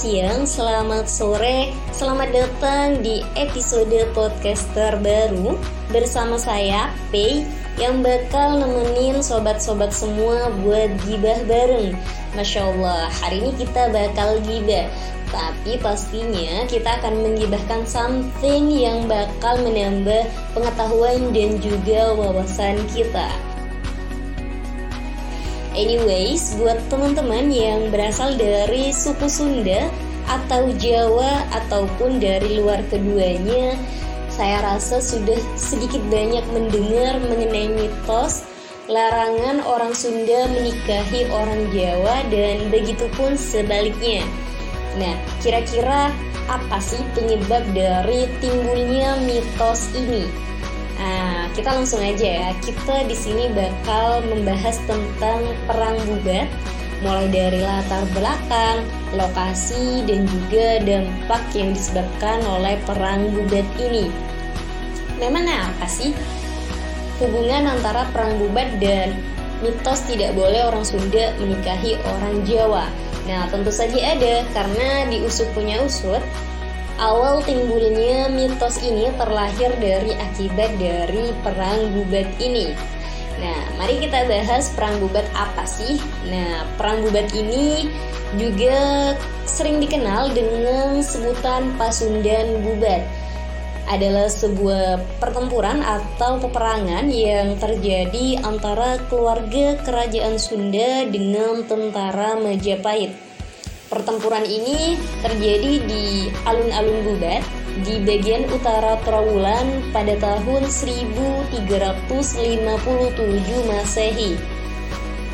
siang, selamat sore, selamat datang di episode podcast terbaru bersama saya, Pei, yang bakal nemenin sobat-sobat semua buat gibah bareng. Masya Allah, hari ini kita bakal gibah. Tapi pastinya kita akan menggibahkan something yang bakal menambah pengetahuan dan juga wawasan kita. Anyways, buat teman-teman yang berasal dari suku Sunda atau Jawa ataupun dari luar keduanya, saya rasa sudah sedikit banyak mendengar mengenai mitos larangan orang Sunda menikahi orang Jawa dan begitu pun sebaliknya. Nah, kira-kira apa sih penyebab dari timbulnya mitos ini? Nah, kita langsung aja ya. Kita di sini bakal membahas tentang perang bubat, mulai dari latar belakang, lokasi, dan juga dampak yang disebabkan oleh perang bubat ini. Memangnya apa sih hubungan antara perang bubat dan mitos tidak boleh orang Sunda menikahi orang Jawa? Nah, tentu saja ada karena di usut punya usut Awal timbulnya mitos ini terlahir dari akibat dari perang bubat ini. Nah, mari kita bahas perang bubat apa sih? Nah, perang bubat ini juga sering dikenal dengan sebutan Pasundan Bubat. Adalah sebuah pertempuran atau peperangan yang terjadi antara keluarga kerajaan Sunda dengan tentara Majapahit. Pertempuran ini terjadi di alun-alun Bubat di bagian utara Trawulan pada tahun 1357 Masehi.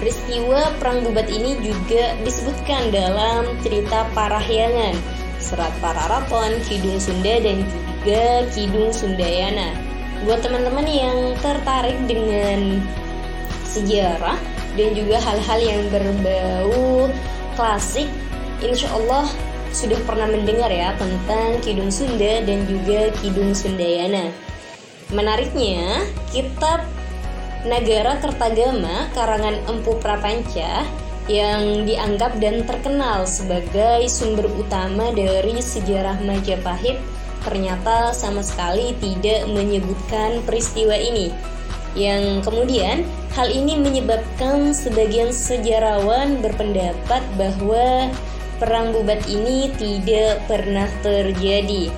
Peristiwa Perang Bubat ini juga disebutkan dalam cerita Parahyangan, Serat Pararaton, Kidung Sunda dan juga Kidung Sundayana. Buat teman-teman yang tertarik dengan sejarah dan juga hal-hal yang berbau klasik insya Allah sudah pernah mendengar ya tentang Kidung Sunda dan juga Kidung Sundayana. Menariknya, kitab Nagara Kertagama karangan Empu Prapanca yang dianggap dan terkenal sebagai sumber utama dari sejarah Majapahit ternyata sama sekali tidak menyebutkan peristiwa ini. Yang kemudian hal ini menyebabkan sebagian sejarawan berpendapat bahwa perang bubat ini tidak pernah terjadi.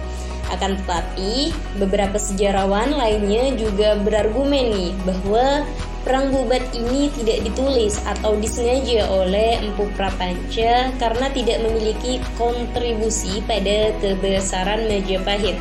Akan tetapi, beberapa sejarawan lainnya juga berargumen nih bahwa perang bubat ini tidak ditulis atau disengaja oleh Empu Prapanca karena tidak memiliki kontribusi pada kebesaran Majapahit.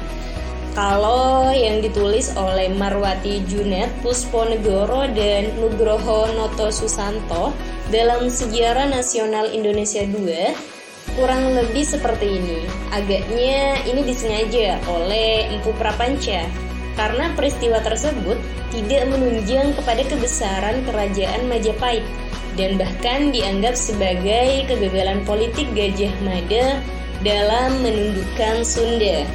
Kalau yang ditulis oleh Marwati Junet, Pusponegoro, dan Nugroho Noto Susanto dalam Sejarah Nasional Indonesia II kurang lebih seperti ini. Agaknya ini disengaja oleh Empu Prapanca karena peristiwa tersebut tidak menunjang kepada kebesaran kerajaan Majapahit dan bahkan dianggap sebagai kegagalan politik Gajah Mada dalam menundukkan Sunda.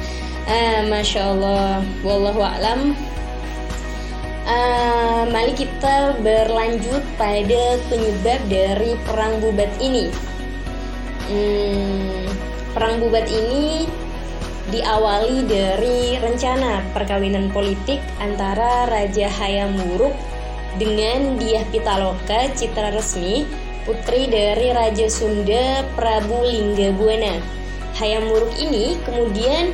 Ah, Masya Allah, Wallahu a'lam. Uh, mari kita berlanjut pada penyebab dari perang bubat ini. Hmm, perang bubat ini diawali dari rencana perkawinan politik antara Raja Hayam Wuruk dengan Diah Pitaloka Citra Resmi, putri dari Raja Sunda Prabu Linggabuana. Hayam Wuruk ini kemudian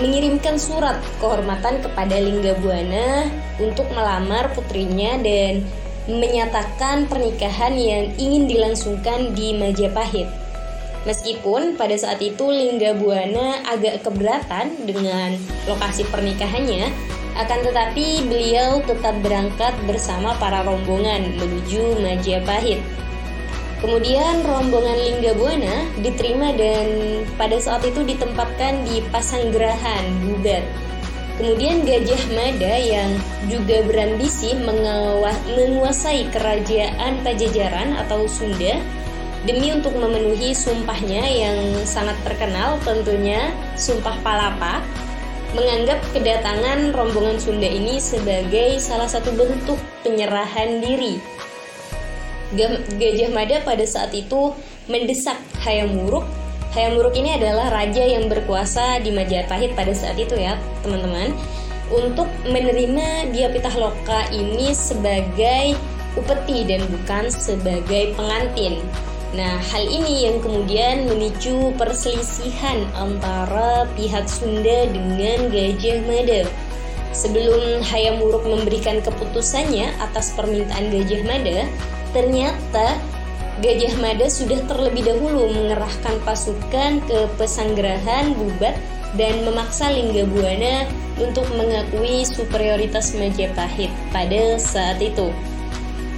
mengirimkan surat kehormatan kepada Linggabuana untuk melamar putrinya dan menyatakan pernikahan yang ingin dilangsungkan di Majapahit. Meskipun pada saat itu Lingga Buana agak keberatan dengan lokasi pernikahannya, akan tetapi beliau tetap berangkat bersama para rombongan menuju Majapahit. Kemudian rombongan Lingga Buana diterima dan pada saat itu ditempatkan di Pasanggerahan, Bubat. Kemudian Gajah Mada yang juga berambisi menguasai kerajaan Pajajaran atau Sunda demi untuk memenuhi sumpahnya yang sangat terkenal tentunya Sumpah Palapa menganggap kedatangan rombongan Sunda ini sebagai salah satu bentuk penyerahan diri. Gajah Mada pada saat itu mendesak Hayam Wuruk Hayam Wuruk ini adalah raja yang berkuasa di Majapahit pada saat itu ya, teman-teman. Untuk menerima dia Pitaloka ini sebagai upeti dan bukan sebagai pengantin. Nah, hal ini yang kemudian memicu perselisihan antara pihak Sunda dengan Gajah Mada. Sebelum Hayam Wuruk memberikan keputusannya atas permintaan Gajah Mada, ternyata Gajah Mada sudah terlebih dahulu mengerahkan pasukan ke pesanggerahan Bubat dan memaksa Lingga Buana untuk mengakui superioritas Majapahit pada saat itu.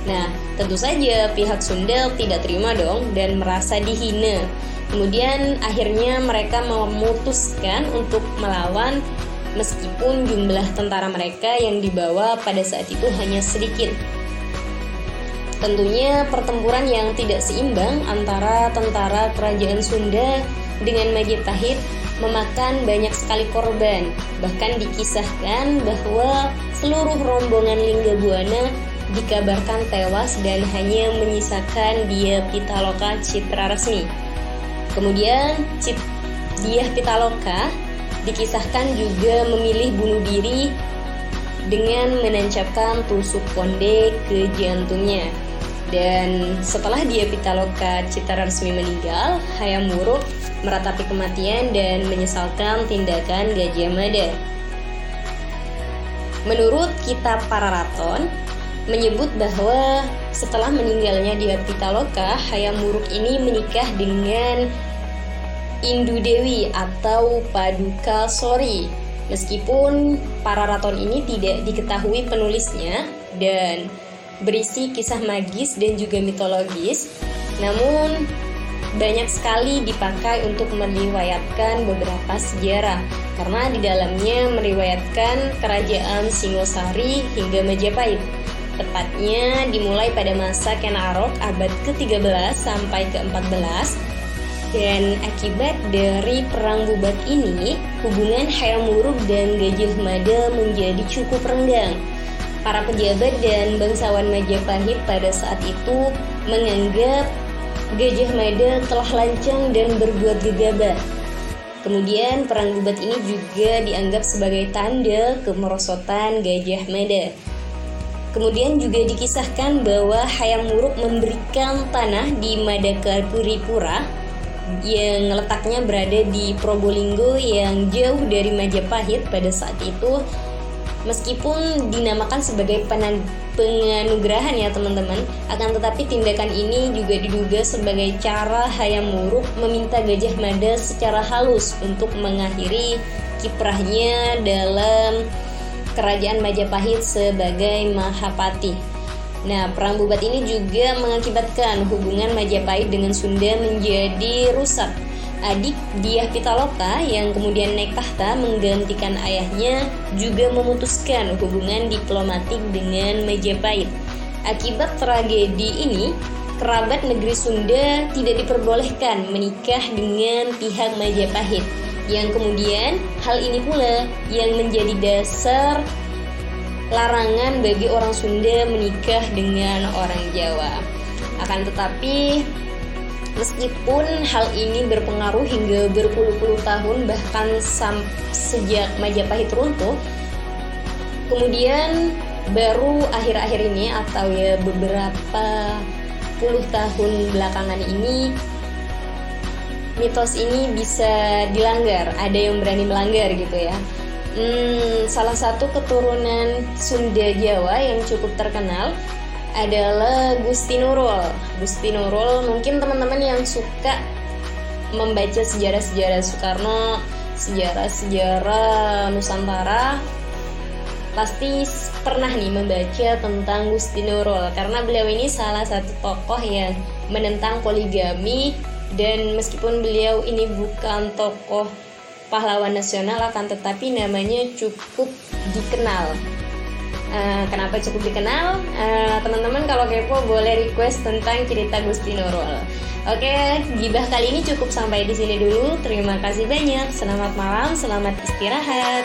Nah, tentu saja pihak Sunda tidak terima dong dan merasa dihina. Kemudian akhirnya mereka memutuskan untuk melawan meskipun jumlah tentara mereka yang dibawa pada saat itu hanya sedikit. Tentunya pertempuran yang tidak seimbang antara tentara kerajaan Sunda dengan Majapahit memakan banyak sekali korban. Bahkan dikisahkan bahwa seluruh rombongan Lingga Buana dikabarkan tewas dan hanya menyisakan dia Pitaloka Citra Resmi. Kemudian Diah Pitaloka dikisahkan juga memilih bunuh diri dengan menancapkan tusuk konde ke jantungnya. Dan setelah dia Pitaloka Citara resmi meninggal, Hayam Wuruk meratapi kematian dan menyesalkan tindakan Gajah Mada. Menurut kitab Pararaton, menyebut bahwa setelah meninggalnya dia Pitaloka, Hayam Wuruk ini menikah dengan Indu Dewi atau Paduka Sori. Meskipun Pararaton ini tidak diketahui penulisnya dan berisi kisah magis dan juga mitologis, namun banyak sekali dipakai untuk meriwayatkan beberapa sejarah karena di dalamnya meriwayatkan kerajaan Singosari hingga Majapahit. Tepatnya dimulai pada masa Ken Arok abad ke-13 sampai ke-14 dan akibat dari perang bubat ini, hubungan Hayam Wuruk dan Gajah Mada menjadi cukup renggang para pejabat dan bangsawan Majapahit pada saat itu menganggap Gajah Mada telah lancang dan berbuat gegabah. Kemudian perang bubat ini juga dianggap sebagai tanda kemerosotan Gajah Mada. Kemudian juga dikisahkan bahwa Hayam Wuruk memberikan tanah di Madakapuripura yang letaknya berada di Probolinggo yang jauh dari Majapahit pada saat itu. Meskipun dinamakan sebagai penganugerahan ya teman-teman, akan tetapi tindakan ini juga diduga sebagai cara Hayam Wuruk meminta Gajah Mada secara halus untuk mengakhiri kiprahnya dalam kerajaan Majapahit sebagai Mahapati. Nah, perang bubat ini juga mengakibatkan hubungan Majapahit dengan Sunda menjadi rusak adik Diah Pitaloka yang kemudian naik tahta menggantikan ayahnya juga memutuskan hubungan diplomatik dengan Majapahit. Akibat tragedi ini, kerabat negeri Sunda tidak diperbolehkan menikah dengan pihak Majapahit. Yang kemudian hal ini pula yang menjadi dasar larangan bagi orang Sunda menikah dengan orang Jawa. Akan tetapi Meskipun hal ini berpengaruh hingga berpuluh-puluh tahun bahkan sejak Majapahit runtuh, kemudian baru akhir-akhir ini atau ya beberapa puluh tahun belakangan ini mitos ini bisa dilanggar, ada yang berani melanggar gitu ya. Hmm, salah satu keturunan Sunda Jawa yang cukup terkenal adalah Gusti Nurul. Gusti Nurul mungkin teman-teman yang suka membaca sejarah-sejarah Soekarno, sejarah-sejarah Nusantara pasti pernah nih membaca tentang Gusti Nurul karena beliau ini salah satu tokoh yang menentang poligami dan meskipun beliau ini bukan tokoh pahlawan nasional akan tetapi namanya cukup dikenal Uh, kenapa cukup dikenal? Uh, teman-teman kalau kepo boleh request tentang cerita Gusti Nurul. Oke, gibah kali ini cukup sampai di sini dulu. Terima kasih banyak. Selamat malam, selamat istirahat.